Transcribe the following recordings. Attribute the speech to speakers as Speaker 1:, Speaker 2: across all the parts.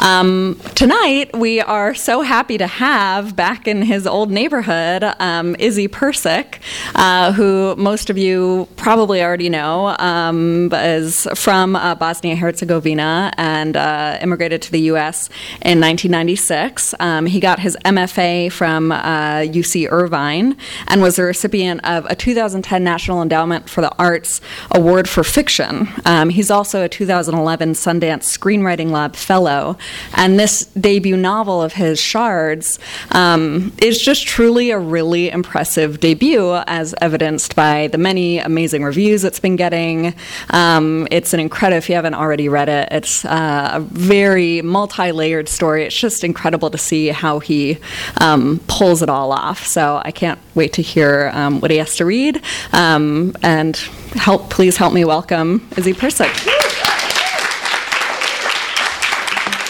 Speaker 1: Um, tonight, we are so happy to have back in his old neighborhood um, Izzy Prcic, uh, who most of you probably already know, um, is from uh, Bosnia Herzegovina and uh, immigrated to the U.S. in 1996. Um, he got his MFA from UC uh, Irvine and was the recipient of a 2010 National Endowment for the Arts Award for Fiction. Um, he's also a 2011 Sundance Screenwriting Lab Fellow and this debut novel of his, Shards, um, is just truly a really impressive debut, as evidenced by the many amazing reviews it's been getting. Um, it's an incredible, if you haven't already read it, it's uh, a very multi layered story. It's just incredible to see how he um, pulls it all off. So I can't wait to hear um, what he has to read. Um, and help, please help me welcome Izzy Prcic.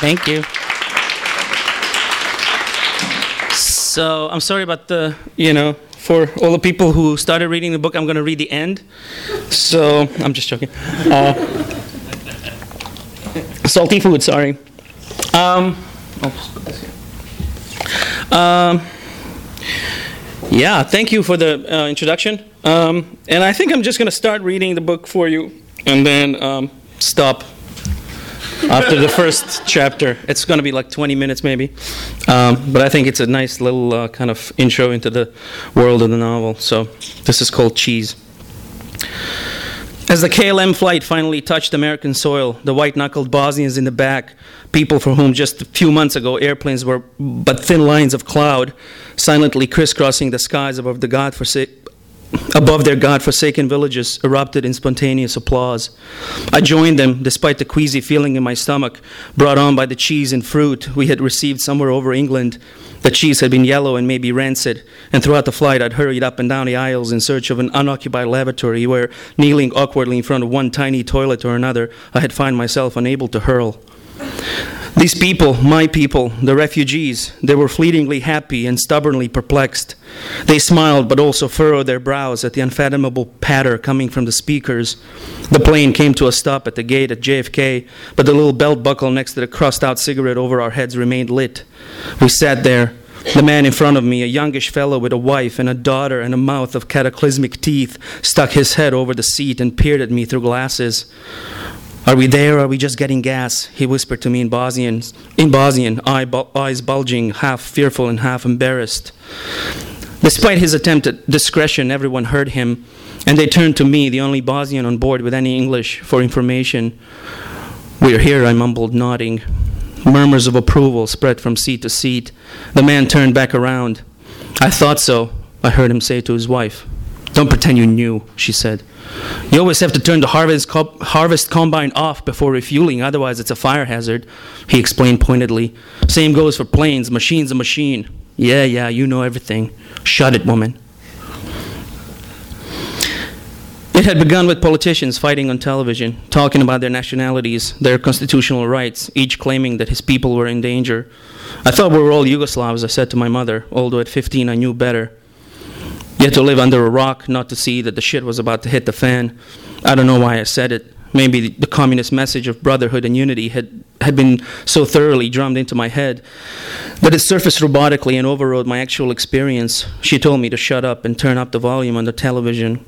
Speaker 2: Thank you. So I'm sorry about the, you know, for all the people who started reading the book, I'm going to read the end. So I'm just joking. Uh, salty food, sorry. Um, um, yeah, thank you for the uh, introduction. Um, and I think I'm just going to start reading the book for you and then um, stop after the first chapter. It's going to be like 20 minutes maybe. Um, but I think it's a nice little uh, kind of intro into the world of the novel. So this is called Cheese. As the KLM flight finally touched American soil, the white knuckled Bosnians in the back, people for whom just a few months ago airplanes were but thin lines of cloud, silently crisscrossing the skies above the godforsaken above their God-forsaken villages erupted in spontaneous applause. I joined them despite the queasy feeling in my stomach brought on by the cheese and fruit we had received somewhere over England. The cheese had been yellow and maybe rancid, and throughout the flight I'd hurried up and down the aisles in search of an unoccupied lavatory where, kneeling awkwardly in front of one tiny toilet or another, I had found myself unable to hurl. These people, my people, the refugees, they were fleetingly happy and stubbornly perplexed. They smiled but also furrowed their brows at the unfathomable patter coming from the speakers. The plane came to a stop at the gate at JFK, but the little belt buckle next to the crossed out cigarette over our heads remained lit. We sat there, the man in front of me, a youngish fellow with a wife and a daughter and a mouth of cataclysmic teeth, stuck his head over the seat and peered at me through glasses. Are we there? Or are we just getting gas? He whispered to me in Bosnian, in Bosnian, eyes bulging, half fearful and half embarrassed. Despite his attempt at discretion, everyone heard him, and they turned to me, the only Bosnian on board with any English, for information. We're here, I mumbled, nodding. Murmurs of approval spread from seat to seat. The man turned back around. I thought so, I heard him say to his wife. Don't pretend you knew, she said. You always have to turn the harvest, co- harvest combine off before refueling, otherwise, it's a fire hazard, he explained pointedly. Same goes for planes. Machine's a machine. Yeah, yeah, you know everything. Shut it, woman. It had begun with politicians fighting on television, talking about their nationalities, their constitutional rights, each claiming that his people were in danger. I thought we were all Yugoslavs, I said to my mother, although at 15 I knew better. You had to live under a rock not to see that the shit was about to hit the fan. I don't know why I said it. Maybe the communist message of brotherhood and unity had, had been so thoroughly drummed into my head that it surfaced robotically and overrode my actual experience. She told me to shut up and turn up the volume on the television.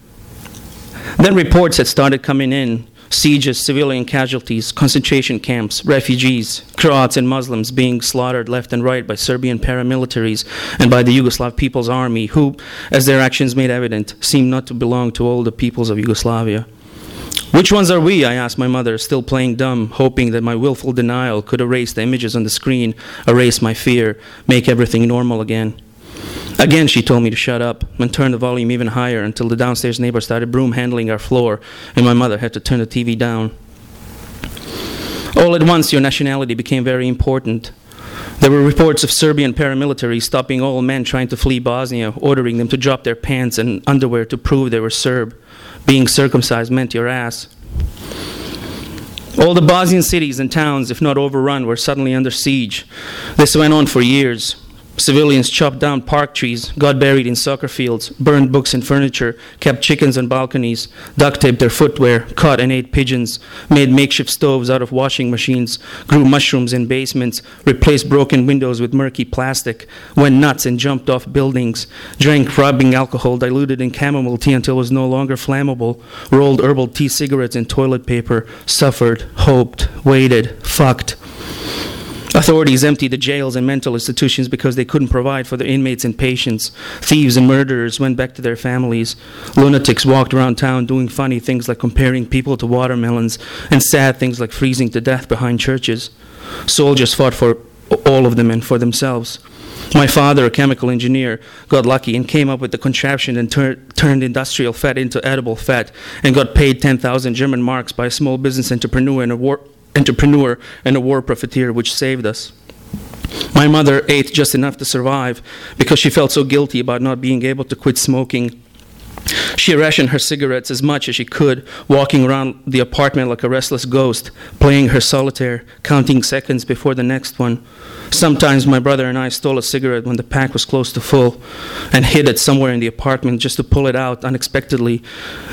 Speaker 2: Then reports had started coming in sieges, civilian casualties, concentration camps, refugees, Croats and Muslims being slaughtered left and right by Serbian paramilitaries and by the Yugoslav People's Army, who, as their actions made evident, seem not to belong to all the peoples of Yugoslavia. Which ones are we? I asked my mother, still playing dumb, hoping that my willful denial could erase the images on the screen, erase my fear, make everything normal again. Again, she told me to shut up and turn the volume even higher until the downstairs neighbor started broom handling our floor, and my mother had to turn the TV down. All at once, your nationality became very important. There were reports of Serbian paramilitaries stopping all men trying to flee Bosnia, ordering them to drop their pants and underwear to prove they were Serb. Being circumcised meant your ass. All the Bosnian cities and towns, if not overrun, were suddenly under siege. This went on for years. Civilians chopped down park trees, got buried in soccer fields, burned books and furniture, kept chickens on balconies, duct taped their footwear, caught and ate pigeons, made makeshift stoves out of washing machines, grew mushrooms in basements, replaced broken windows with murky plastic, went nuts and jumped off buildings, drank rubbing alcohol diluted in chamomile tea until it was no longer flammable, rolled herbal tea cigarettes in toilet paper, suffered, hoped, waited, fucked. Authorities emptied the jails and mental institutions because they couldn't provide for their inmates and patients. Thieves and murderers went back to their families. Lunatics walked around town doing funny things like comparing people to watermelons and sad things like freezing to death behind churches. Soldiers fought for all of them and for themselves. My father, a chemical engineer, got lucky and came up with the contraption and tur- turned industrial fat into edible fat and got paid 10,000 German marks by a small business entrepreneur in a war entrepreneur and a war profiteer, which saved us. My mother ate just enough to survive because she felt so guilty about not being able to quit smoking. She rationed her cigarettes as much as she could, walking around the apartment like a restless ghost, playing her solitaire, counting seconds before the next one. Sometimes my brother and I stole a cigarette when the pack was close to full and hid it somewhere in the apartment just to pull it out unexpectedly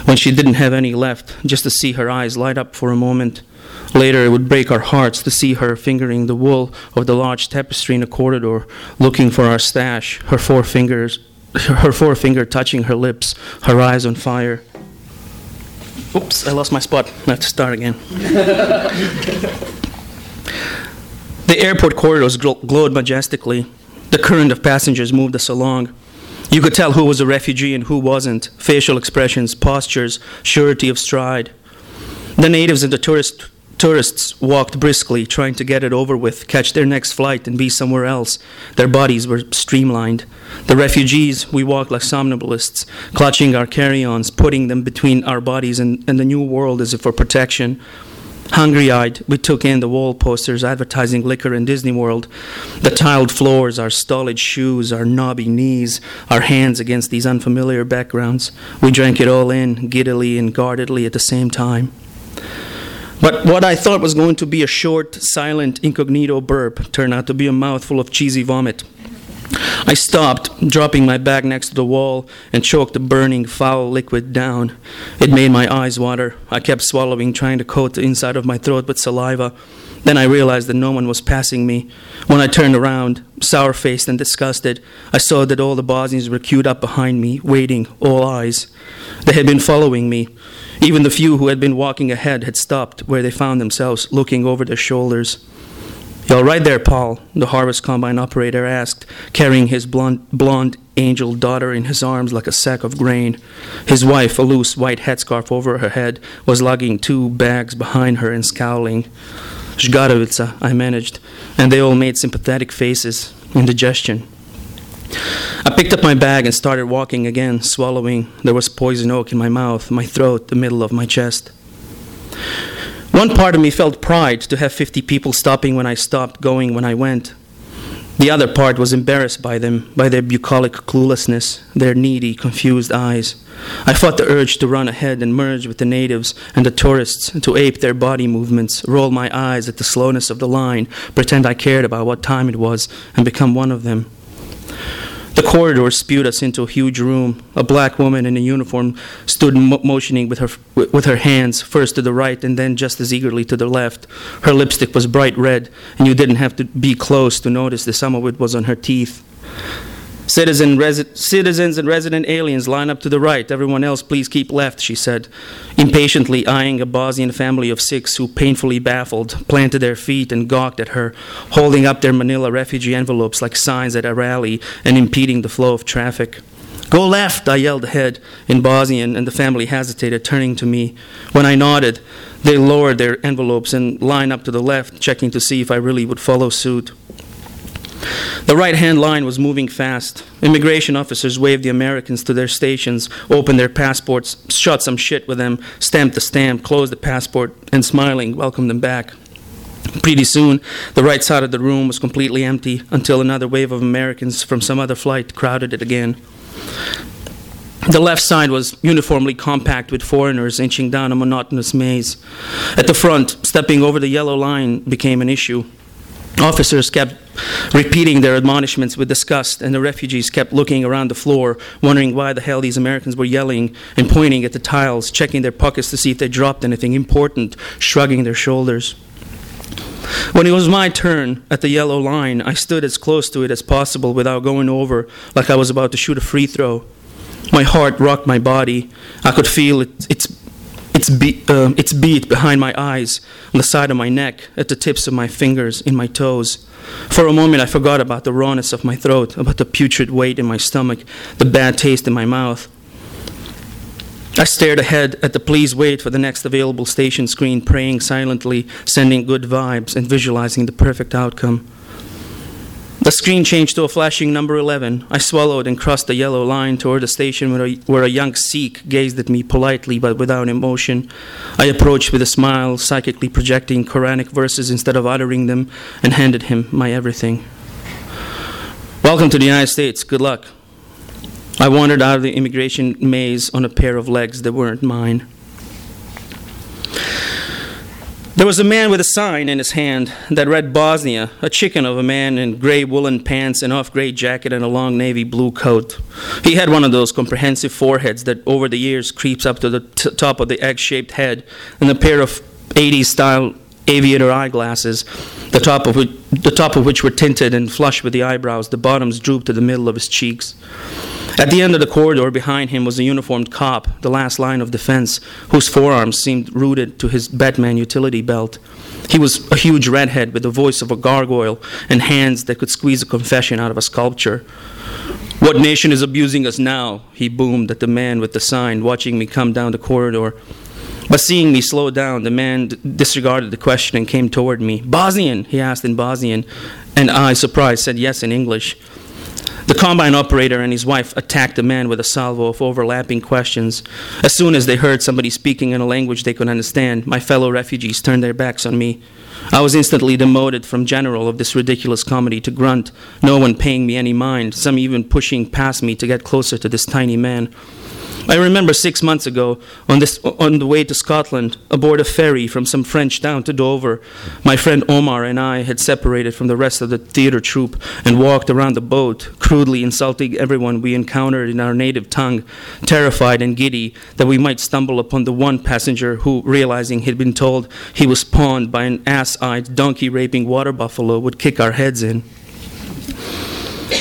Speaker 2: when she didn't have any left, just to see her eyes light up for a moment. Later, it would break our hearts to see her fingering the wool of the large tapestry in the corridor, looking for our stash, her four fingers, her forefinger touching her lips, her eyes on fire. Oops, I lost my spot. I have to start again. the airport corridors glowed majestically. The current of passengers moved us along. You could tell who was a refugee and who wasn't. Facial expressions, postures, surety of stride. The natives and the tourist Tourists walked briskly, trying to get it over with, catch their next flight, and be somewhere else. Their bodies were streamlined. The refugees, we walked like somnambulists, clutching our carry ons, putting them between our bodies and, and the new world as if for protection. Hungry eyed, we took in the wall posters advertising liquor in Disney World, the tiled floors, our stolid shoes, our knobby knees, our hands against these unfamiliar backgrounds. We drank it all in, giddily and guardedly at the same time. But what I thought was going to be a short, silent, incognito burp turned out to be a mouthful of cheesy vomit. I stopped, dropping my bag next to the wall, and choked the burning, foul liquid down. It made my eyes water. I kept swallowing, trying to coat the inside of my throat with saliva. Then I realized that no one was passing me. When I turned around, sour faced and disgusted, I saw that all the Bosnians were queued up behind me, waiting, all eyes. They had been following me. Even the few who had been walking ahead had stopped where they found themselves, looking over their shoulders. You all right there, Paul? The harvest combine operator asked, carrying his blonde, blonde angel daughter in his arms like a sack of grain. His wife, a loose white headscarf over her head, was lugging two bags behind her and scowling. Zhgarovica, I managed, and they all made sympathetic faces, indigestion. I picked up my bag and started walking again, swallowing. There was poison oak in my mouth, my throat, the middle of my chest. One part of me felt pride to have 50 people stopping when I stopped, going when I went. The other part was embarrassed by them, by their bucolic cluelessness, their needy, confused eyes. I fought the urge to run ahead and merge with the natives and the tourists, to ape their body movements, roll my eyes at the slowness of the line, pretend I cared about what time it was, and become one of them. The corridor spewed us into a huge room. A black woman in a uniform stood mo- motioning with her, with her hands, first to the right and then just as eagerly to the left. Her lipstick was bright red, and you didn't have to be close to notice that some of it was on her teeth. Citizen, resi- citizens and resident aliens line up to the right. Everyone else, please keep left, she said, impatiently eyeing a Bosnian family of six who, painfully baffled, planted their feet and gawked at her, holding up their manila refugee envelopes like signs at a rally and impeding the flow of traffic. Go left, I yelled ahead in Bosnian, and the family hesitated, turning to me. When I nodded, they lowered their envelopes and lined up to the left, checking to see if I really would follow suit. The right hand line was moving fast. Immigration officers waved the Americans to their stations, opened their passports, shot some shit with them, stamped the stamp, closed the passport, and smiling, welcomed them back. Pretty soon, the right side of the room was completely empty until another wave of Americans from some other flight crowded it again. The left side was uniformly compact with foreigners inching down a monotonous maze. At the front, stepping over the yellow line became an issue. Officers kept repeating their admonishments with disgust, and the refugees kept looking around the floor, wondering why the hell these Americans were yelling and pointing at the tiles, checking their pockets to see if they dropped anything important, shrugging their shoulders. When it was my turn at the yellow line, I stood as close to it as possible without going over like I was about to shoot a free throw. My heart rocked my body. I could feel it, its its beat, uh, its beat behind my eyes, on the side of my neck, at the tips of my fingers, in my toes. For a moment, I forgot about the rawness of my throat, about the putrid weight in my stomach, the bad taste in my mouth. I stared ahead at the please wait for the next available station screen, praying silently, sending good vibes, and visualizing the perfect outcome. The screen changed to a flashing number 11. I swallowed and crossed the yellow line toward the station where a, where a young Sikh gazed at me politely but without emotion. I approached with a smile, psychically projecting Quranic verses instead of uttering them, and handed him my everything. Welcome to the United States. Good luck. I wandered out of the immigration maze on a pair of legs that weren't mine. There was a man with a sign in his hand that read Bosnia, a chicken of a man in gray woolen pants, an off gray jacket, and a long navy blue coat. He had one of those comprehensive foreheads that over the years creeps up to the t- top of the egg shaped head, and a pair of 80s style aviator eyeglasses, the top, of which, the top of which were tinted and flush with the eyebrows, the bottoms drooped to the middle of his cheeks. At the end of the corridor behind him was a uniformed cop, the last line of defense, whose forearms seemed rooted to his Batman utility belt. He was a huge redhead with the voice of a gargoyle and hands that could squeeze a confession out of a sculpture. What nation is abusing us now? He boomed at the man with the sign, watching me come down the corridor. But seeing me slow down, the man d- disregarded the question and came toward me. Bosnian, he asked in Bosnian, and I, surprised, said yes in English. The combine operator and his wife attacked the man with a salvo of overlapping questions. As soon as they heard somebody speaking in a language they could understand, my fellow refugees turned their backs on me. I was instantly demoted from general of this ridiculous comedy to grunt, no one paying me any mind, some even pushing past me to get closer to this tiny man. I remember six months ago, on, this, on the way to Scotland, aboard a ferry from some French town to Dover, my friend Omar and I had separated from the rest of the theater troupe and walked around the boat, crudely insulting everyone we encountered in our native tongue, terrified and giddy that we might stumble upon the one passenger who, realizing he'd been told he was pawned by an ass eyed, donkey raping water buffalo, would kick our heads in.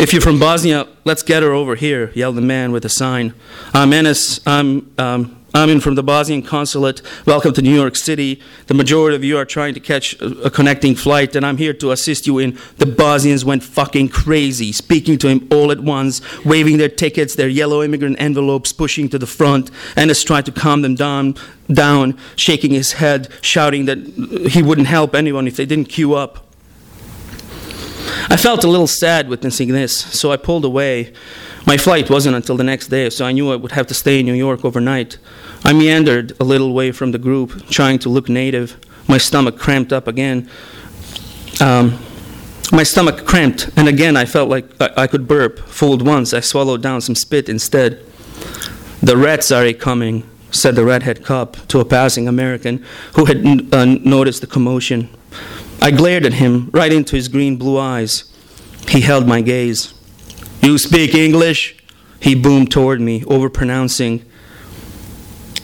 Speaker 2: If you're from Bosnia, let's get her over here, yelled the man with a sign. I'm Ennis. I'm, um, I'm in from the Bosnian consulate. Welcome to New York City. The majority of you are trying to catch a, connecting flight, and I'm here to assist you in. The Bosnians went fucking crazy, speaking to him all at once, waving their tickets, their yellow immigrant envelopes pushing to the front. Ennis tried to calm them down, down, shaking his head, shouting that he wouldn't help anyone if they didn't queue up. I felt a little sad witnessing this, so I pulled away. My flight wasn't until the next day, so I knew I would have to stay in New York overnight. I meandered a little way from the group, trying to look native. My stomach cramped up again. Um, my stomach cramped, and again I felt like I, could burp. Fooled once, I swallowed down some spit instead. The rats are coming, said the redhead cop to a passing American who had uh, noticed the commotion. I glared at him right into his green blue eyes. He held my gaze. You speak English? He boomed toward me, overpronouncing.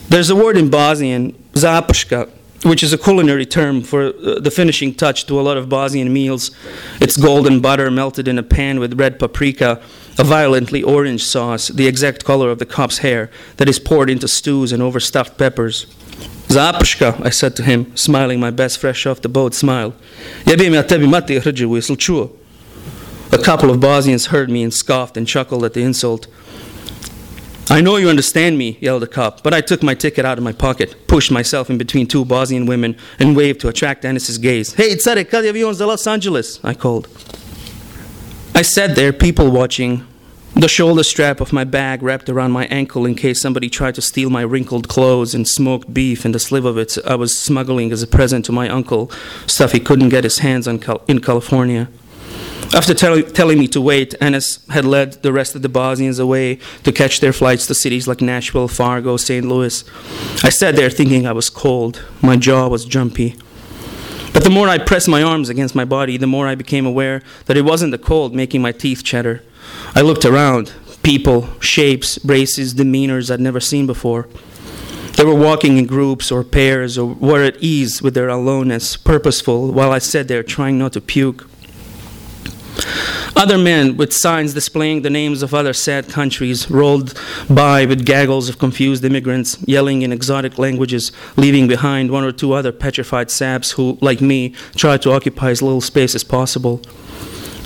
Speaker 2: There's a word in Bosnian, zapushka, which is a culinary term for uh, the finishing touch to a lot of Bosnian meals. It's golden butter melted in a pan with red paprika, a violently orange sauce, the exact color of the cop's hair, that is poured into stews and over stuffed peppers. Zapuška, I said to him, smiling my best fresh off the boat smile. Jebim ja tebi mati hrđevu, jesi čuo? A couple of Bosnians heard me and scoffed and chuckled at the insult. I know you understand me, yelled the cop, but I took my ticket out of my pocket, pushed myself in between two Bosnian women, and waved to attract Anis's gaze. Hey, Tsarek, kad je avion za Los Angeles? I called. I sat there, people watching, the shoulder strap of my bag wrapped around my ankle in case somebody tried to steal my wrinkled clothes and smoked beef and the sliver of it I was smuggling as a present to my uncle, stuff he couldn't get his hands on Cal- in California. After tell- telling me to wait, Anis had led the rest of the Bosnians away to catch their flights to cities like Nashville, Fargo, St. Louis. I sat there thinking I was cold. My jaw was jumpy. But the more I pressed my arms against my body, the more I became aware that it wasn't the cold making my teeth chatter. I looked around people, shapes, races, demeanors I'd never seen before. They were walking in groups or pairs or were at ease with their aloneness, purposeful, while I sat there trying not to puke. Other men with signs displaying the names of other sad countries rolled by with gaggles of confused immigrants yelling in exotic languages, leaving behind one or two other petrified saps who, like me, tried to occupy as little space as possible.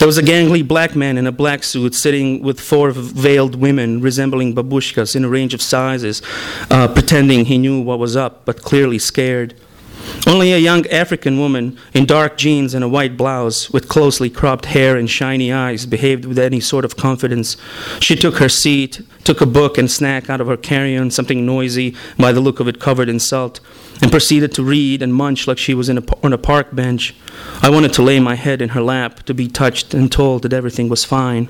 Speaker 2: There was a gangly black man in a black suit sitting with four veiled women resembling babushkas in a range of sizes, uh, pretending he knew what was up, but clearly scared. Only a young African woman in dark jeans and a white blouse, with closely cropped hair and shiny eyes, behaved with any sort of confidence. She took her seat, took a book and snack out of her carry on, something noisy, by the look of it covered in salt, and proceeded to read and munch like she was a, on a park bench. I wanted to lay my head in her lap, to be touched and told that everything was fine.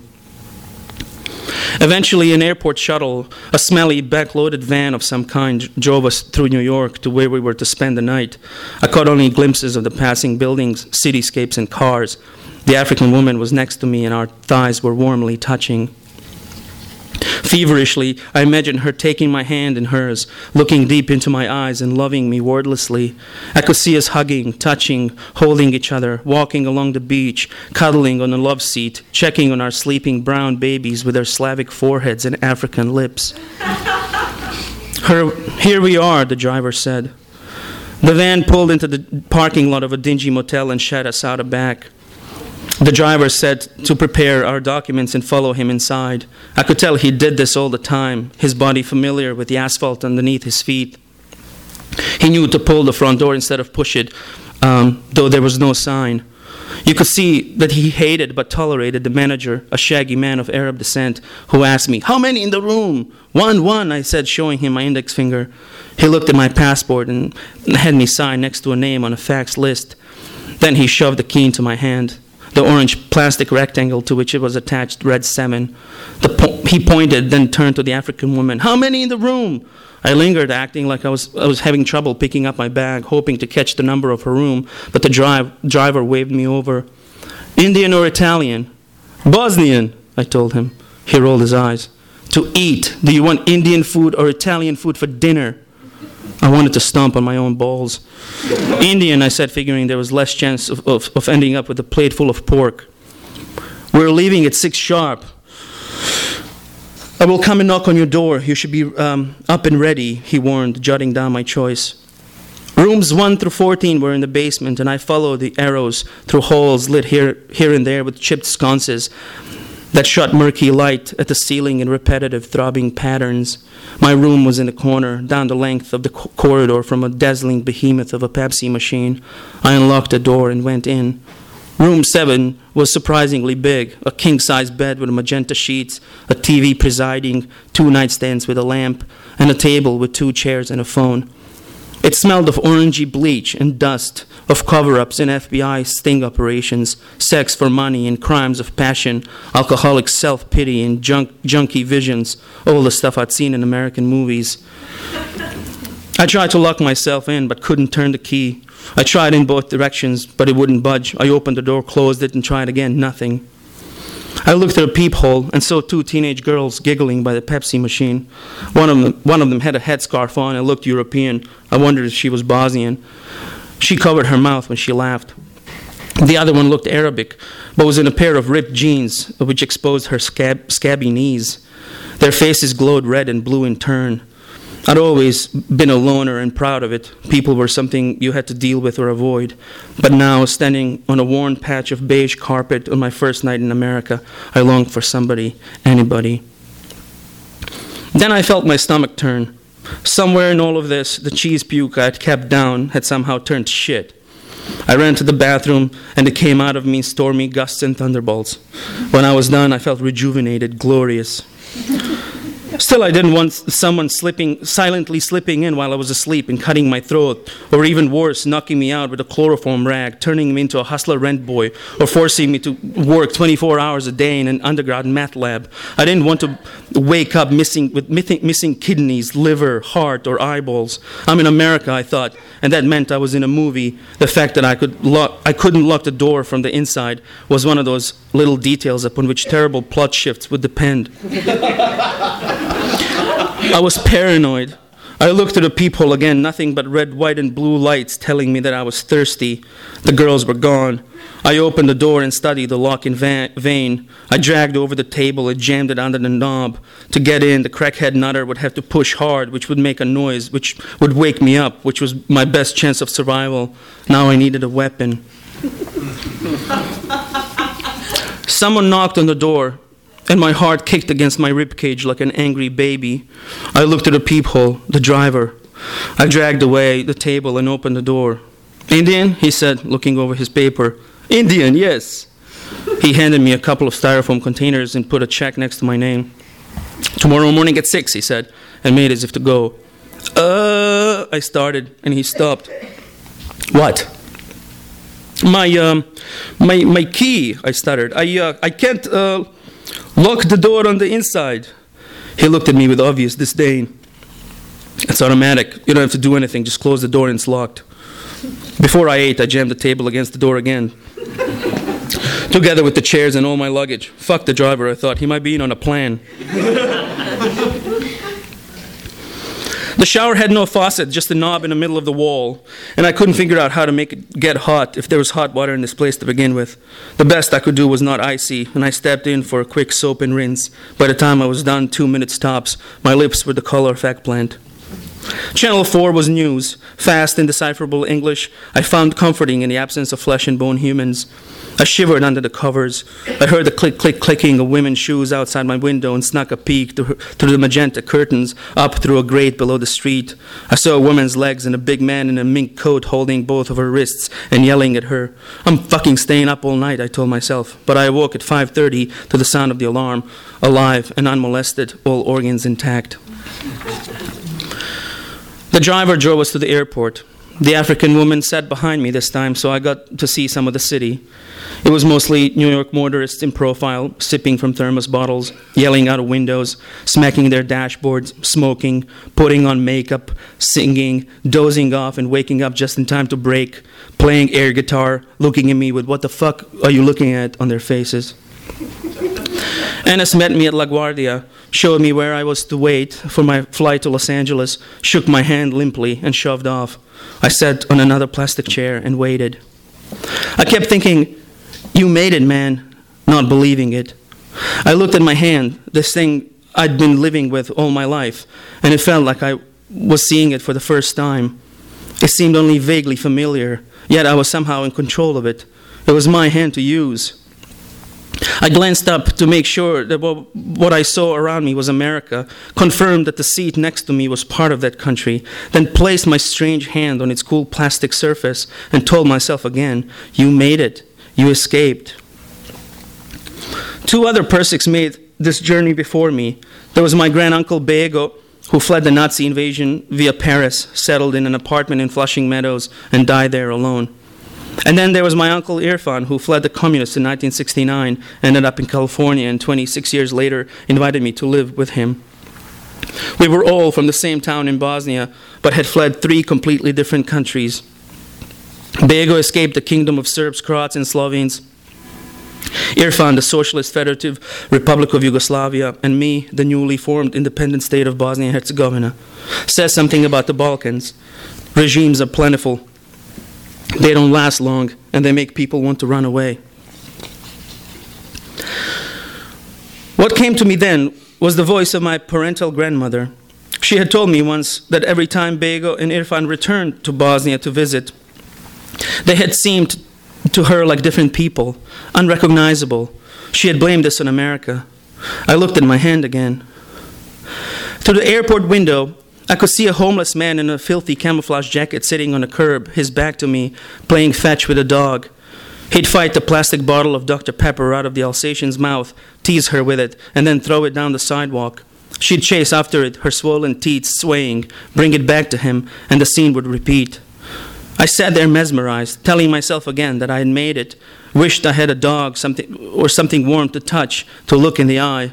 Speaker 2: Eventually, an airport shuttle, a smelly, backloaded van of some kind, drove us through New York to where we were to spend the night. I caught only glimpses of the passing buildings, cityscapes, and cars. The African woman was next to me, and our thighs were warmly touching. Feverishly, I imagined her taking my hand in hers, looking deep into my eyes and loving me wordlessly. I could see us hugging, touching, holding each other, walking along the beach, cuddling on a love seat, checking on our sleeping brown babies with their Slavic foreheads and African lips. Her, here we are, the driver said. The van pulled into the parking lot of a dingy motel and shut us out of back. The driver said to prepare our documents and follow him inside. I could tell he did this all the time, his body familiar with the asphalt underneath his feet. He knew to pull the front door instead of push it, um, though there was no sign. You could see that he hated but tolerated the manager, a shaggy man of Arab descent, who asked me, How many in the room? One, one, I said, showing him my index finger. He looked at my passport and had me sign next to a name on a fax list. Then he shoved the key into my hand the orange plastic rectangle to which it was attached red seven. Po- he pointed, then turned to the African woman. How many in the room? I lingered, acting like I was, I was having trouble picking up my bag, hoping to catch the number of her room, but the drive, driver waved me over. Indian or Italian? Bosnian, I told him. He rolled his eyes. To eat. Do you want Indian food or Italian food for dinner? I wanted to stomp on my own balls. Indian, I said, figuring there was less chance of, of, of ending up with a plate full of pork. We're leaving at six sharp. I will come and knock on your door. You should be um, up and ready, he warned, jotting down my choice. Rooms 1 through 14 were in the basement, and I followed the arrows through halls lit here, here and there with chipped sconces that shot murky light at the ceiling in repetitive throbbing patterns. My room was in a corner, down the length of the co- corridor from a dazzling behemoth of a Pepsi machine. I unlocked a door and went in. Room 7 was surprisingly big a king size bed with magenta sheets, a TV presiding, two nightstands with a lamp, and a table with two chairs and a phone. It smelled of orangey bleach and dust, of cover ups in FBI sting operations, sex for money and crimes of passion, alcoholic self pity and junk, junky visions, all the stuff I'd seen in American movies. I tried to lock myself in but couldn't turn the key. I tried in both directions, but it wouldn't budge. I opened the door, closed it, and tried again. Nothing. I looked through a peephole and saw two teenage girls giggling by the Pepsi machine. One of them, one of them had a headscarf on and looked European. I wondered if she was Bosnian. She covered her mouth when she laughed. The other one looked Arabic, but was in a pair of ripped jeans, which exposed her scab- scabby knees. Their faces glowed red and blue in turn. I'd always been a loner and proud of it. People were something you had to deal with or avoid. But now, standing on a worn patch of beige carpet on my first night in America, I longed for somebody, anybody. Then I felt my stomach turn. Somewhere in all of this, the cheese puke I'd kept down had somehow turned shit. I ran to the bathroom, and it came out of me stormy gusts and thunderbolts. When I was done, I felt rejuvenated, glorious. Still, I didn't want someone slipping, silently slipping in while I was asleep and cutting my throat, or even worse, knocking me out with a chloroform rag, turning me into a hustler rent boy, or forcing me to work 24 hours a day in an underground math lab. I didn't want to wake up missing, with missing kidneys, liver, heart, or eyeballs. I'm in America, I thought, and that meant I was in a movie. The fact that I, could lock, I couldn't lock the door from the inside was one of those little details upon which terrible plot shifts would depend. I was paranoid. I looked through the peephole again, nothing but red, white, and blue lights telling me that I was thirsty. The girls were gone. I opened the door and studied the lock in vain. I dragged over the table and jammed it under the knob. To get in, the crackhead nutter would have to push hard, which would make a noise, which would wake me up, which was my best chance of survival. Now I needed a weapon. Someone knocked on the door and my heart kicked against my ribcage like an angry baby. I looked at the peephole, the driver. I dragged away the table and opened the door. Indian? he said, looking over his paper. Indian, yes. He handed me a couple of styrofoam containers and put a check next to my name. Tomorrow morning at six, he said, and made as if to go. Uh, I started, and he stopped. What? My, um, my, my key, I stuttered. I, uh, I can't, uh, Lock the door on the inside. He looked at me with obvious disdain. It's automatic. You don't have to do anything. Just close the door and it's locked. Before I ate, I jammed the table against the door again. Together with the chairs and all my luggage. Fuck the driver, I thought. He might be in on a plan. The shower had no faucet, just a knob in the middle of the wall, and I couldn't figure out how to make it get hot if there was hot water in this place to begin with. The best I could do was not icy, and I stepped in for a quick soap and rinse. By the time I was done, two minutes tops, my lips were the color of eggplant. Channel 4 was news, fast, indecipherable English. I found comforting in the absence of flesh and bone humans. I shivered under the covers. I heard the click, click, clicking of women's shoes outside my window and snuck a peek through, through the magenta curtains up through a grate below the street. I saw a woman's legs and a big man in a mink coat holding both of her wrists and yelling at her. I'm fucking staying up all night, I told myself. But I awoke at 5.30 to the sound of the alarm, alive and unmolested, all organs intact. The driver drove us to the airport. The African woman sat behind me this time, so I got to see some of the city. It was mostly New York motorists in profile, sipping from thermos bottles, yelling out of windows, smacking their dashboards, smoking, putting on makeup, singing, dozing off and waking up just in time to brake, playing air guitar, looking at me with what the fuck are you looking at on their faces. Ennis met me at LaGuardia, showed me where I was to wait for my flight to Los Angeles, shook my hand limply, and shoved off. I sat on another plastic chair and waited. I kept thinking, you made it, man, not believing it. I looked at my hand, this thing I'd been living with all my life, and it felt like I was seeing it for the first time. It seemed only vaguely familiar, yet I was somehow in control of it. It was my hand to use. I glanced up to make sure that what I saw around me was America, confirmed that the seat next to me was part of that country, then placed my strange hand on its cool plastic surface and told myself again, You made it. You escaped. Two other Prcics made this journey before me. There was my granduncle Bego, who fled the Nazi invasion via Paris, settled in an apartment in Flushing Meadows, and died there alone. And then there was my uncle Irfan, who fled the communists in 1969, ended up in California, and 26 years later invited me to live with him. We were all from the same town in Bosnia, but had fled three completely different countries. Bego escaped the kingdom of Serbs, Croats, and Slovenes. Irfan, the Socialist Federative Republic of Yugoslavia, and me, the newly formed independent state of Bosnia and Herzegovina, says something about the Balkans. Regimes are plentiful, they don't last long, and they make people want to run away. What came to me then was the voice of my parental grandmother. She had told me once that every time Bego and Irfan returned to Bosnia to visit, they had seemed to her like different people, unrecognizable. She had blamed this on America. I looked at my hand again. Through the airport window, I could see a homeless man in a filthy camouflage jacket sitting on a curb, his back to me, playing fetch with a dog. He'd fight the plastic bottle of Dr. Pepper out of the Alsatian's mouth, tease her with it, and then throw it down the sidewalk. She'd chase after it, her swollen teeth swaying, bring it back to him, and the scene would repeat. I sat there mesmerized, telling myself again that I had made it, wished I had a dog something, or something warm to touch, to look in the eye.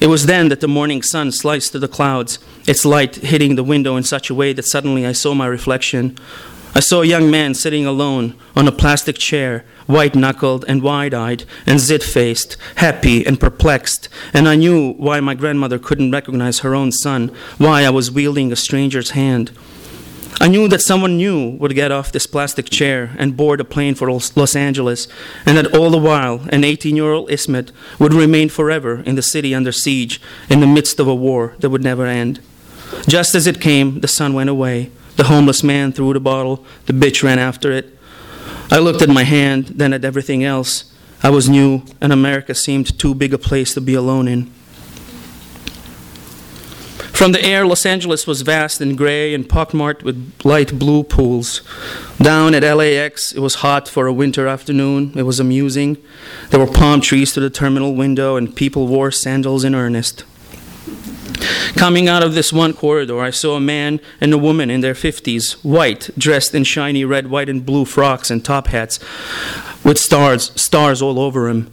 Speaker 2: It was then that the morning sun sliced through the clouds, its light hitting the window in such a way that suddenly I saw my reflection. I saw a young man sitting alone on a plastic chair, white knuckled and wide eyed and zit faced, happy and perplexed, and I knew why my grandmother couldn't recognize her own son, why I was wielding a stranger's hand. I knew that someone new would get off this plastic chair and board a plane for Los Angeles, and that all the while an 18 year old Ismet would remain forever in the city under siege in the midst of a war that would never end. Just as it came, the sun went away. The homeless man threw the bottle, the bitch ran after it. I looked at my hand, then at everything else. I was new, and America seemed too big a place to be alone in. From the air, Los Angeles was vast and gray and pockmarked with light blue pools. Down at LAX, it was hot for a winter afternoon. It was amusing. There were palm trees to the terminal window, and people wore sandals in earnest. Coming out of this one corridor, I saw a man and a woman in their 50s, white, dressed in shiny red, white, and blue frocks and top hats with stars, stars all over them.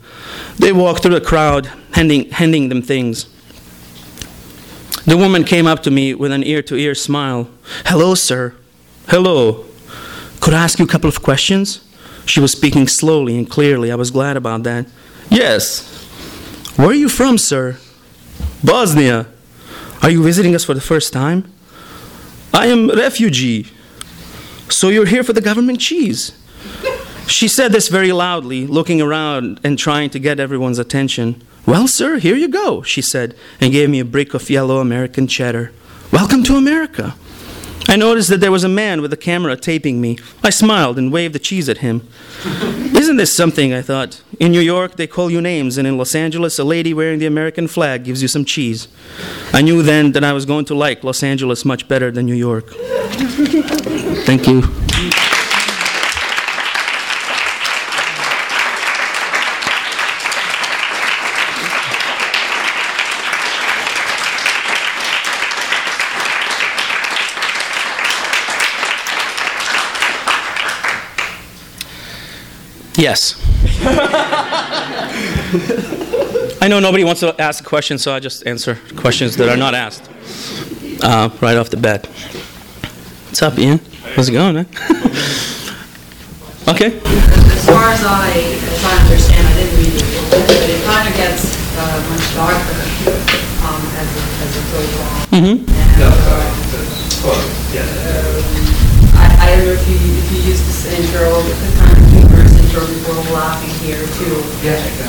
Speaker 2: They walked through the crowd, handing, handing them things. The woman came up to me with an ear to ear smile. Hello, sir. Hello. Could I ask you a couple of questions? She was speaking slowly and clearly. I was glad about that. Yes. Where are you from, sir? Bosnia. Are you visiting us for the first time? I am refugee. So you're here for the government cheese? She said this very loudly, looking around and trying to get everyone's attention. Well, sir, here you go, she said, and gave me a brick of yellow American cheddar. Welcome to America. I noticed that there was a man with a camera taping me. I smiled and waved the cheese at him. Isn't this something? I thought. In New York, they call you names, and in Los Angeles, a lady wearing the American flag gives you some cheese. I knew then that I was going to like Los Angeles much better than New York. Thank you. Yes. I know nobody wants to ask a question, so I just answer questions that are not asked uh, right off the bat. What's up, Ian? How's it going, man? okay.
Speaker 3: As far as I, as I understand, I didn't read it, but it kind of gets uh, much darker um, as, it, as it goes on.
Speaker 2: Mm-hmm.
Speaker 3: And, uh, I, I don't know if you, if you use this intro, the kind of humorous intro before we're laughing here too.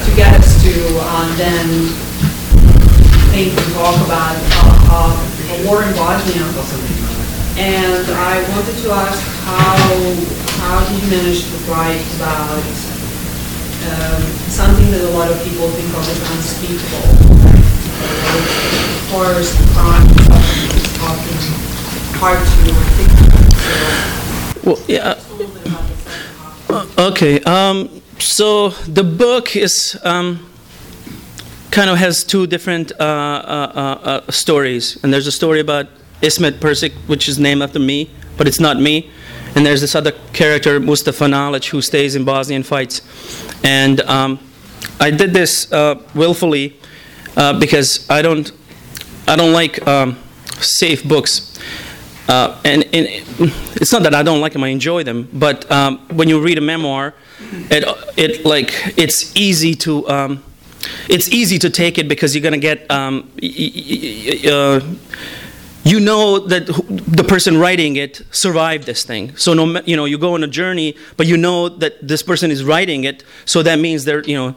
Speaker 3: To get us to um, then think and talk about uh, uh, a war in Bosnia. And I wanted to ask how, how did you manage to write about um, something that a lot of people think of as unspeakable? Of course, crime, suffering is often hard to articulate.
Speaker 2: Well, yeah. Okay. Um, so the book is um, kind of has two different uh, uh, uh, uh, stories, and there's a story about Ismet Prcic, which is named after me, but it's not me. And there's this other character, Mustafa Nalic, who stays in Bosnia and fights. And um, I did this uh, willfully uh, because I don't, I don't like um, safe books. Uh, and, and it's not that I don't like them; I enjoy them. But um, when you read a memoir, it it like it's easy to um, it's easy to take it because you're gonna get um, y- y- uh, you know that the person writing it survived this thing. So no, you know, you go on a journey, but you know that this person is writing it. So that means they're, you know,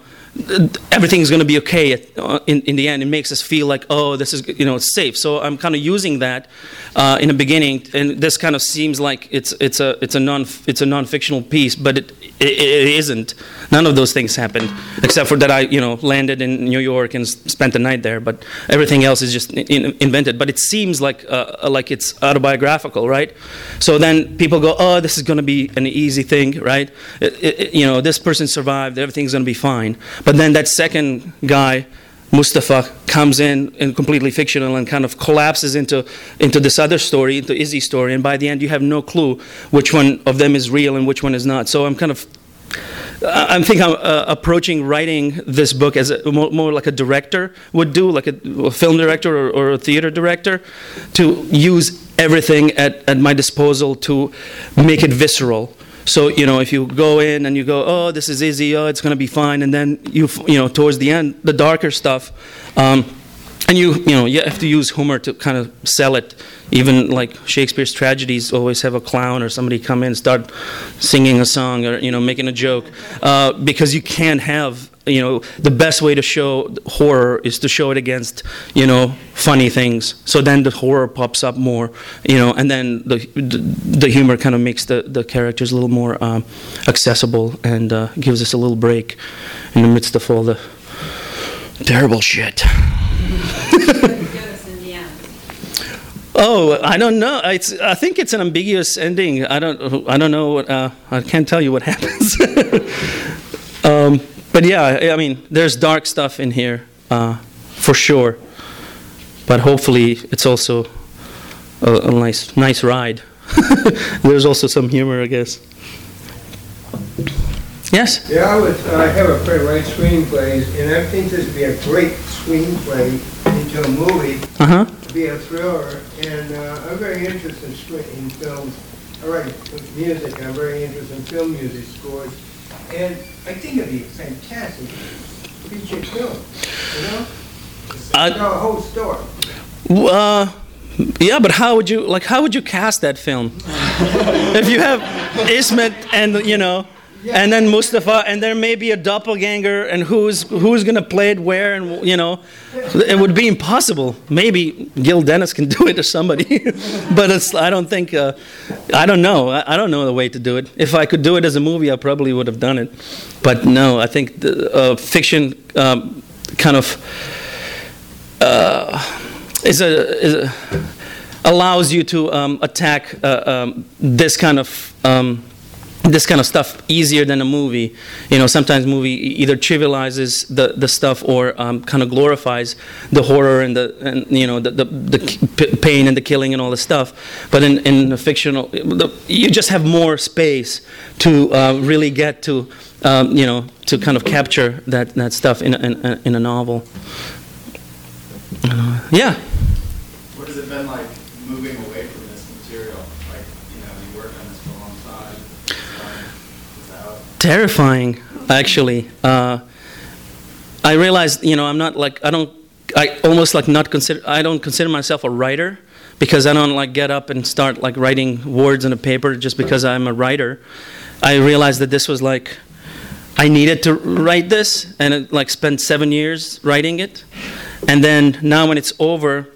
Speaker 2: everything's going to be okay at, uh, in, in the end. It makes us feel like, oh, this is, you know, it's safe. So I'm kind of using that uh, in the beginning, and this kind of seems like it's it's a it's a non it's a non-fictional piece, but it, it it isn't. None of those things happened, except for that I, you know, landed in New York and spent the night there. But everything else is just in, invented. But it seems like uh, like it's autobiographical, right? So then people go, oh, this is going to be an easy thing, right? It- it- you know, this person survived. Everything's going to be fine. But then that second guy. Mustafa comes in and completely fictional and kind of collapses into into this other story, into Izzy's story, and by the end you have no clue which one of them is real and which one is not. So I'm kind of I think I'm uh, approaching writing this book as a, more, more like a director would do, like a, a film director or, or a theater director, to use everything at, at my disposal to make it visceral. So you know, if you go in and you go, oh, this is easy, oh, it's going to be fine, and then you, you know, towards the end, the darker stuff. Um, and you you know you have to use humor to kind of sell it even like shakespeare's tragedies always have a clown or somebody come in and start singing a song or you know making a joke uh, because you can't have you know the best way to show horror is to show it against you know funny things so then the horror pops up more you know and then the the, humor kind of makes the, the characters a little more um, accessible and uh, gives us a little break in the midst of all the terrible shit. Oh, I don't know. It's, I think it's an ambiguous ending. I don't. I don't know. What, uh, I can't tell you what happens. um, but yeah, I mean, there's dark stuff in here uh, for sure. But hopefully, it's also a, a nice, nice ride. there's also some humor, I guess. Yes.
Speaker 4: Yeah, I was, I have a friend write screenplays, and I think this would be a great screenplay into a movie,
Speaker 2: Uh huh.
Speaker 4: be a thriller, and uh, I'm very interested in screen, in films. I write music, I'm very interested in film music scores, and I think it'd be a fantastic feature film, you know?
Speaker 2: Uh,
Speaker 4: Tell a whole story.
Speaker 2: Uh, yeah, but how would you like? How would you cast that film? if you have Ismet and you know, and then Mustafa, and there may be a doppelganger, and who's who's gonna play it where, and you know, it would be impossible. Maybe Gil Dennis can do it or somebody, but it's, I don't think. Uh, I don't know. I, I don't know the way to do it. If I could do it as a movie, I probably would have done it. But no, I think the, uh, fiction um, kind of uh, is a, is a allows you to um, attack uh, um, this kind of um, this kind of stuff easier than a movie. You know, sometimes movie either trivializes the, the stuff or um, kind of glorifies the horror and the and you know the the, the pain and the killing and all the stuff. But in in a fictional, you just have more space to uh, really get to um, you know to kind of capture that that stuff in a, in, a- in a novel. Uh, yeah.
Speaker 5: What has it been like moving away from this material? Like, you know, you worked on this for a long time. um, is that how-
Speaker 2: terrifying actually. Uh, i realized you know i'm not like i don't i almost like not consider i don't consider myself a writer because i don't like get up and start like writing words on a paper just because i'm a writer. I realized that this was like i needed to write this and it, like spent seven years writing it. And then now when it's over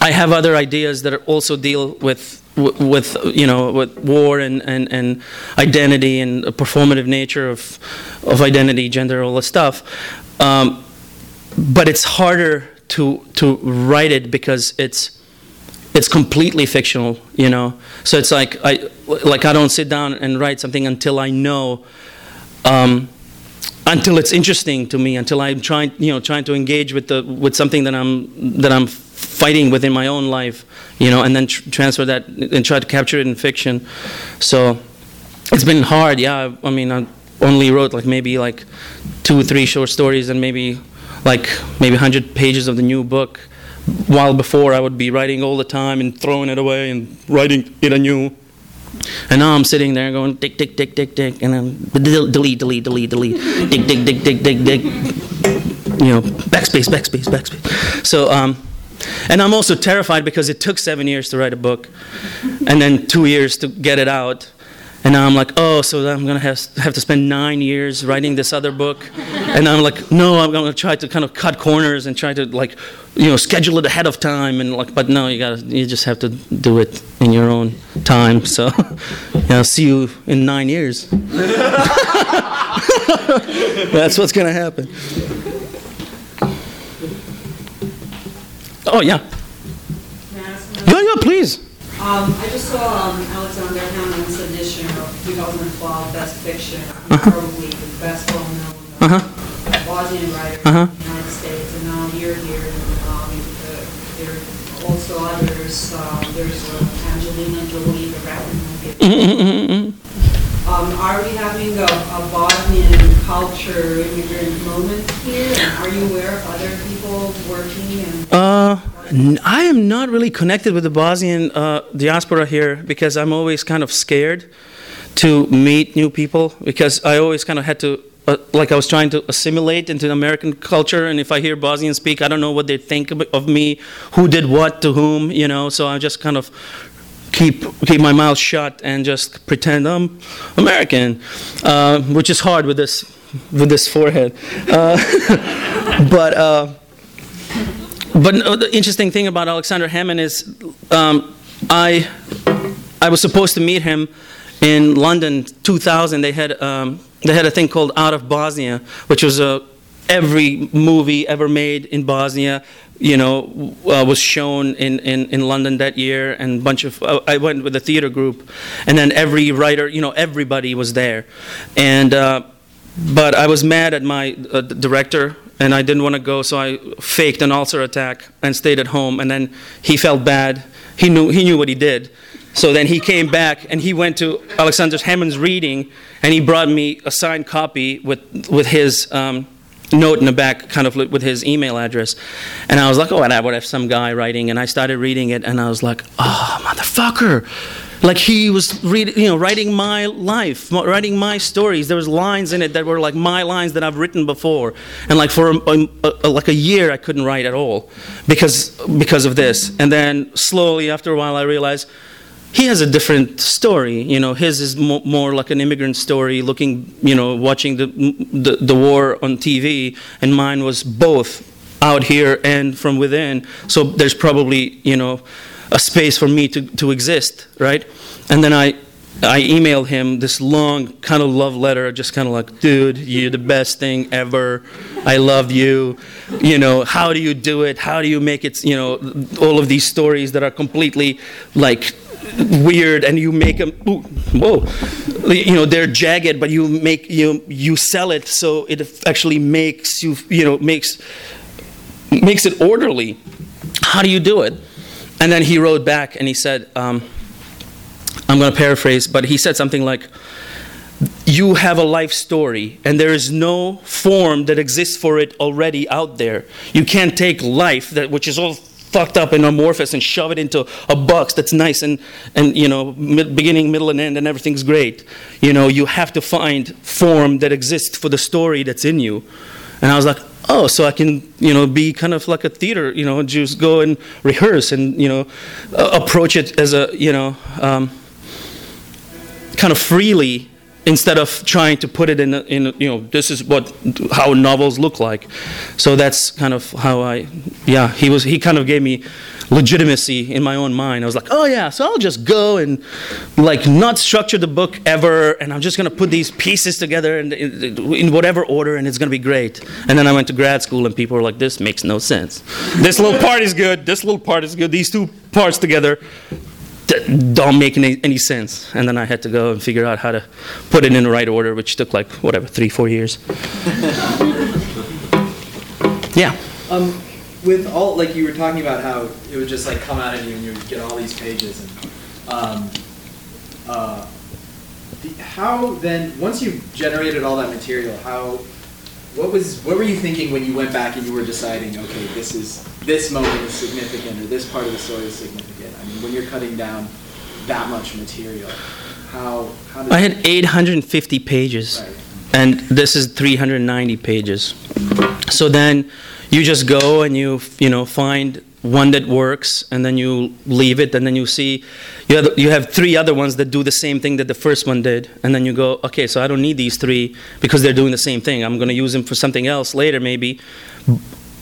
Speaker 2: I have other ideas that also deal with with you know with war and, and, and identity and performative nature of of identity, gender, all this stuff. Um, but it's harder to to write it because it's it's completely fictional, you know. So it's like I like I don't sit down and write something until I know. Um, until it's interesting to me, until I'm trying, you know, trying to engage with the with something that I'm that I'm fighting within my own life, you know, and then tr- transfer that and try to capture it in fiction. So it's been hard. Yeah, I mean, I only wrote like maybe like two or three short stories and maybe like maybe 100 pages of the new book. while before I would be writing all the time and throwing it away and writing it anew. And now I'm sitting there going tick tick tick tick tick, and then delete delete delete delete tick tick tick tick tick tick. You know, backspace backspace backspace. So um, and I'm also terrified because it took seven years to write a book, and then two years to get it out. And now I'm like, oh, so I'm gonna have, have to spend nine years writing this other book. And I'm like, no, I'm gonna try to kind of cut corners and try to like, you know, schedule it ahead of time. And like, but no, you gotta, you just have to do it in your own time. So, I'll see you in nine years. That's what's gonna happen. Oh yeah.
Speaker 3: May I ask
Speaker 2: Yeah, yeah, please.
Speaker 3: Um, I just saw um, Aleksandar Hemon's edition of 2012 Best Fiction, probably the best well-known uh, Bosnian writer
Speaker 2: Uh-huh.
Speaker 3: in the United States, and now you're here, and um, uh, there are also others. Um, there's uh, Angelina Jolie, the rapper movie. Um, are we having a, a Bosnian culture immigrant moment here? And are you aware of other people working and?
Speaker 2: Uh, I am not really connected with the Bosnian uh, diaspora here because I'm always kind of scared to meet new people because I always kind of had to, uh, like, I was trying to assimilate into American culture, and if I hear Bosnian speak, I don't know what they think of- of me, who did what to whom, you know, so I just kind of keep keep my mouth shut and just pretend I'm American, uh, which is hard with this with this forehead. Uh, but uh, but the interesting thing about Aleksandar Hemon is um, I I was supposed to meet him in London 2000. They had um, they had a thing called Out of Bosnia, which was a every movie ever made in Bosnia, you know, uh, was shown in, in, in London that year, and a bunch of uh, I went with a theater group, and then every writer, you know, everybody was there, and. Uh, but I was mad at my uh, director, and I didn't want to go, so I faked an ulcer attack and stayed at home. And then he felt bad. He knew he knew what he did. So then he came back and he went to Aleksandar Hemon's reading, and he brought me a signed copy with with his. Um, note in the back, kind of with his email address. And I was like, oh, and I would have some guy writing. And I started reading it, and I was like, oh, motherfucker. Like he was reading, you know, writing my life, writing my stories. There was lines in it that were like my lines that I've written before, and like for a- a- like a year I couldn't write at all because because of this. And then slowly, after a while, I realized he has a different story. You know, his is mo- more like an immigrant story, looking, you know, watching the, the the war on TV, and mine was both out here and from within. So there's probably, you know, a space for me to, to exist, right? And then I I emailed him this long kind of love letter, just kind of like, dude, you're the best thing ever. I love you. You know, how do you do it? How do you make it, you know, all of these stories that are completely like weird and you make them whoa you know they're jagged but you make you you sell it so it actually makes you you know makes makes it orderly how do you do it and then he wrote back and he said um, i'm going to paraphrase but he said something like you have a life story and there is no form that exists for it already out there. You can't take life that which is all fucked up and amorphous and shove it into a box that's nice and and you know mid, beginning middle and end and everything's great. You know you have to find form that exists for the story that's in you. And i was like oh so i can you know be kind of like a theater you know just go and rehearse and you know uh, approach it as a you know um, kind of freely instead of trying to put it in, in you know this is what how novels look like. So that's kind of how i yeah he was he kind of gave me legitimacy in my own mind. I was like oh yeah so i'll just go and like not structure the book ever and i'm just to put these pieces together in, in, in whatever order and it's to be great. And then i went to grad school and people were like this makes no sense. This little part is good. This little part is good. These two parts together that don't make any, any sense. And then I had to go and figure out how to put it in the right order, which took like, whatever, three, four years. yeah.
Speaker 6: Um, with all like you were talking about how it would just like come out of you and you would get all these pages and um, uh, the, how then once you've generated all that material how what was what were you thinking when you went back and you were deciding okay this is this moment is significant or this part of the story is significant? I mean, when you're cutting down that much material, how how
Speaker 2: I had 850 pages,
Speaker 6: Right.
Speaker 2: and this is 390 pages. So then you just go and you you know find one that works, and then you leave it, and then you see you have you have three other ones that do the same thing that the first one did, and then you go, okay, so I don't need these three because they're doing the same thing. I'm going to use them for something else later, maybe,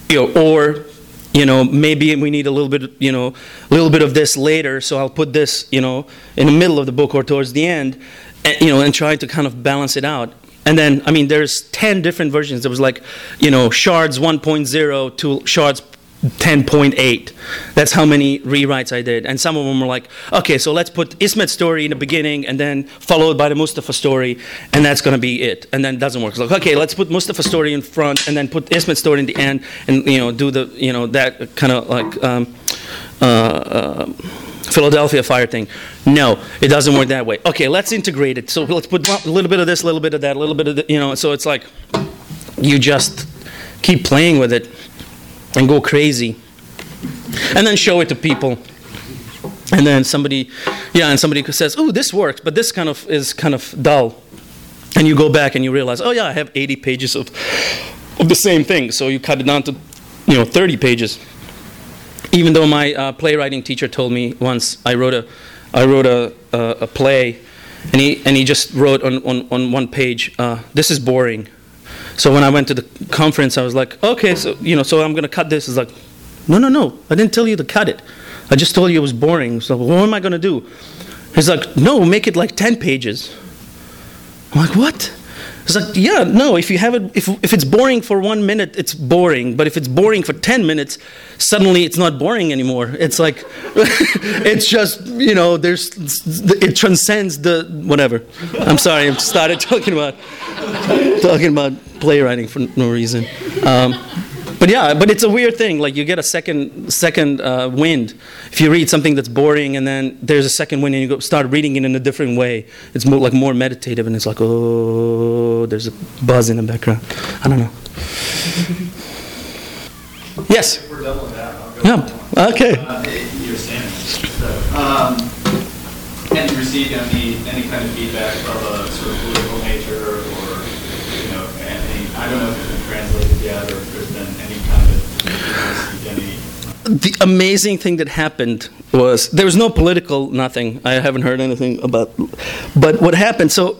Speaker 2: you know, or you know maybe we need a little bit you know a little bit of this later so i'll put this you know in the middle of the book or towards the end and, you know and try to kind of balance it out. And then i mean there's 10 different versions. There was like you know shards 1.0 to shards 10.8 that's how many rewrites i did and some of them were like okay so let's put ismet's story in the beginning and then followed by the mustafa story and that's going to be it and then it doesn't work it's like okay let's put mustafa's story in front and then put ismet's story in the end and you know do the you know that kind of like um, uh, uh, Philadelphia fire thing. No, it doesn't work that way. Okay, let's integrate it. So let's put a little bit of this, a little bit of that, a little bit of the, you know. So it's like you just keep playing with it and go crazy, and then show it to people. And then somebody, yeah, and somebody says, "Oh, this works," but this kind of is kind of dull. And you go back and you realize, "Oh yeah, I have 80 pages of of the same thing." So you cut it down to, you know, 30 pages even though my uh, playwriting teacher told me once I wrote a, I wrote a, a, a play, and he, and he just wrote on, on, on one page, uh, this is boring. So when I went to the conference, I was like, okay, so, you know, so I'm to cut this. It's like, no, no, no, I didn't tell you to cut it. I just told you it was boring. So what am I to do? He's like, no, make it like 10 pages. I'm like, what? It's like, yeah, no, if you have it, if, if it's boring for one minute, it's boring. But if it's boring for 10 minutes, suddenly it's not boring anymore. It's like, it's just, you know, there's, it transcends the, whatever. I'm sorry, I started talking about, talking about playwriting for no reason. Um, but yeah, but it's a weird thing. Like you get a second second uh, wind if you read something that's boring, and then there's a second wind, and you go start reading it in a different way. It's more like more meditative, and it's like oh, there's a buzz in the background. I don't know. yes.
Speaker 5: We're doubling go.
Speaker 2: Yeah. Okay.
Speaker 5: Uh. So, um, and received any, any kind of feedback of a sort of political nature or, you know, any, I don't know if it's been translated yet or if there's been any kind of, received any
Speaker 2: the amazing thing that happened was there was no political nothing. I haven't heard anything about. But what happened? So,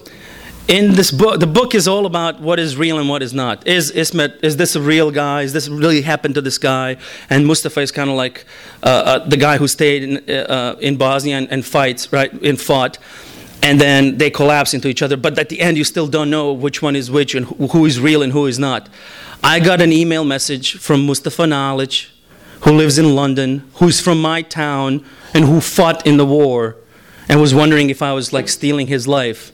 Speaker 2: in this book, the book is all about what is real and what is not. Is Ismet? Is this a real guy? Is this really happened to this guy? And Mustafa is kind of like uh, uh, the guy who stayed in, uh, in Bosnia and, and fights right and fought. And then they collapse into each other. But at the end, you still don't know which one is which and who is real and who is not. I got an email message from Mustafa Knowledge, who lives in London, who's from my town, and who fought in the war, and was wondering if I was like stealing his life.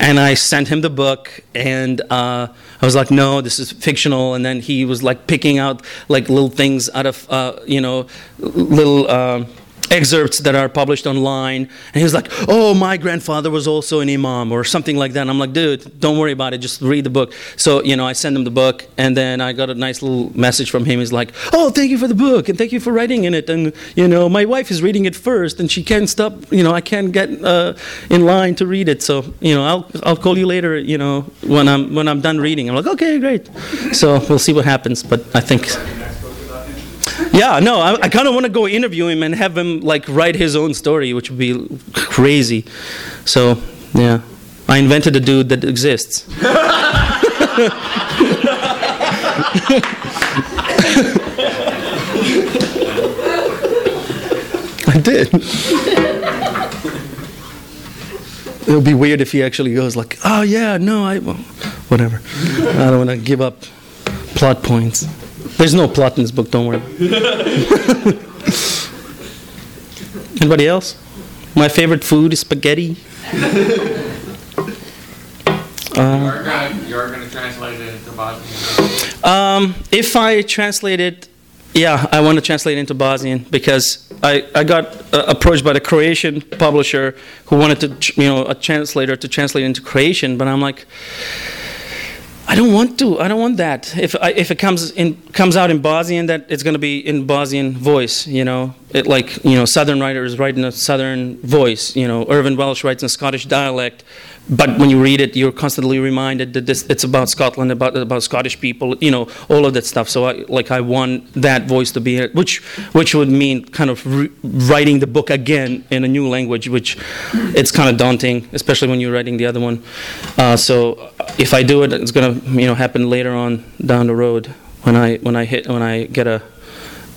Speaker 2: And I sent him the book, and uh, I was like, "No, this is fictional." And then he was like picking out like little things out of uh, you know little. Uh, excerpts that are published online. And he was like oh my grandfather was also an imam or something like that. And i'm like dude don't worry about it. Just read the book. So you know i sent him the book and then i got a nice little message from him. He's like oh thank you for the book and thank you for writing in it. And you know my wife is reading it first and she can't stop you know i can't get uh, in line to read it. So you know i'll i'll call you later you know when i'm when i'm done reading. I'm like okay great. So we'll see what happens but i think
Speaker 5: next book about him?
Speaker 2: Yeah, no, I, I kind of want to go interview him and have him like write his own story, which would be crazy. So, yeah, I invented a dude that exists. I did. It'll be weird if he actually goes like, "Oh yeah, no, I, well, whatever." I don't want to give up plot points. There's no plot in this book. Don't worry. Anybody else? My favorite food is spaghetti.
Speaker 7: You you are gonna translate it into Bosnian.
Speaker 2: Um, if I translate it, yeah, I want to translate it into Bosnian because I, I got uh, approached by the Croatian publisher who wanted to, you know, a translator to translate into Croatian, but I'm like, I don't want to. I don't want that. If I, if it comes in comes out in Bosnian, that it's going to be in Bosnian voice. You know, it like you know Southern writers write in a Southern voice. You know, Irvine Welsh writes in Scottish dialect, but when you read it, you're constantly reminded that this it's about Scotland, about about Scottish people. You know, all of that stuff. So I like I want that voice to be it which which would mean kind of re- writing the book again in a new language, which it's kind of daunting, especially when you're writing the other one. Uh, so if I do it, it's going to you know happen later on down the road when I when I hit when I get a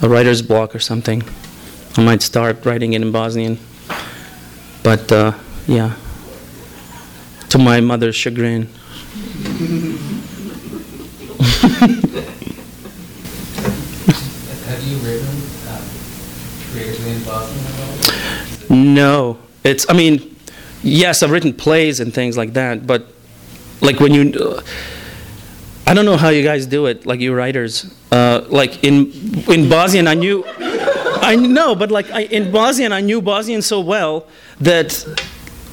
Speaker 2: a writer's block or something. I might start writing it in Bosnian. But uh, yeah, to my mother's chagrin.
Speaker 8: Have you written um, creatively in Bosnian at all?
Speaker 2: No, it's. I mean, yes, I've written plays and things like that, but like when you, I don't know how you guys do it, like you writers. Uh, like in in Bosnian, I knew, I know, but like I, in Bosnian, I knew Bosnian so well that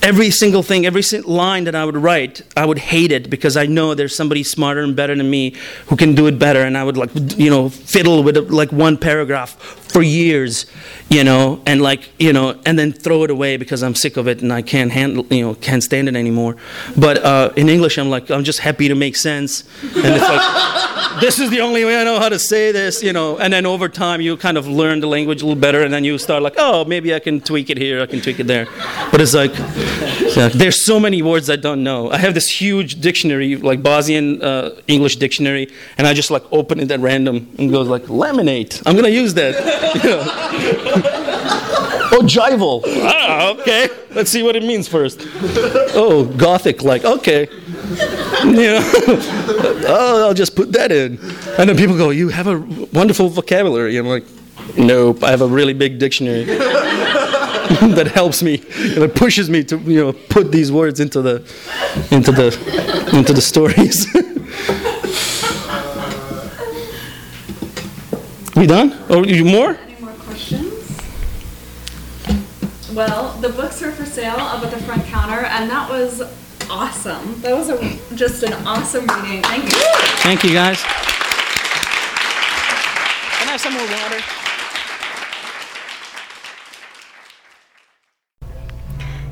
Speaker 2: every single thing, every line that I would write, I would hate it because I know there's somebody smarter and better than me who can do it better, and I would like, you know, fiddle with like one paragraph for years, you know, and like, you know, and then throw it away because I'm sick of it and I can't handle, you know, can't stand it anymore. But uh, in English, I'm like, I'm just happy to make sense, and it's like, this is the only way I know how to say this, you know, and then over time you kind of learn the language a little better, and then you start like, oh, maybe I can tweak it here, I can tweak it there, but it's like. So there's so many words I don't know. I have this huge dictionary, like Bosnian uh, English dictionary, and I just like open it at random and goes like laminate. I'm gonna use that. Know. oh, jival. Ah, okay. Let's see what it means first. Oh, Gothic, like okay. You know. oh, I'll just put that in, and then people go, "You have a wonderful vocabulary." I'm like, "Nope, I have a really big dictionary." that helps me and it pushes me to you know put these words into the into the into the stories we done or you more
Speaker 1: Any more questions? Well, the books are for sale up at the front counter, and that was awesome. That was a, just an awesome reading. Thank you.
Speaker 2: thank you guys can i have some more water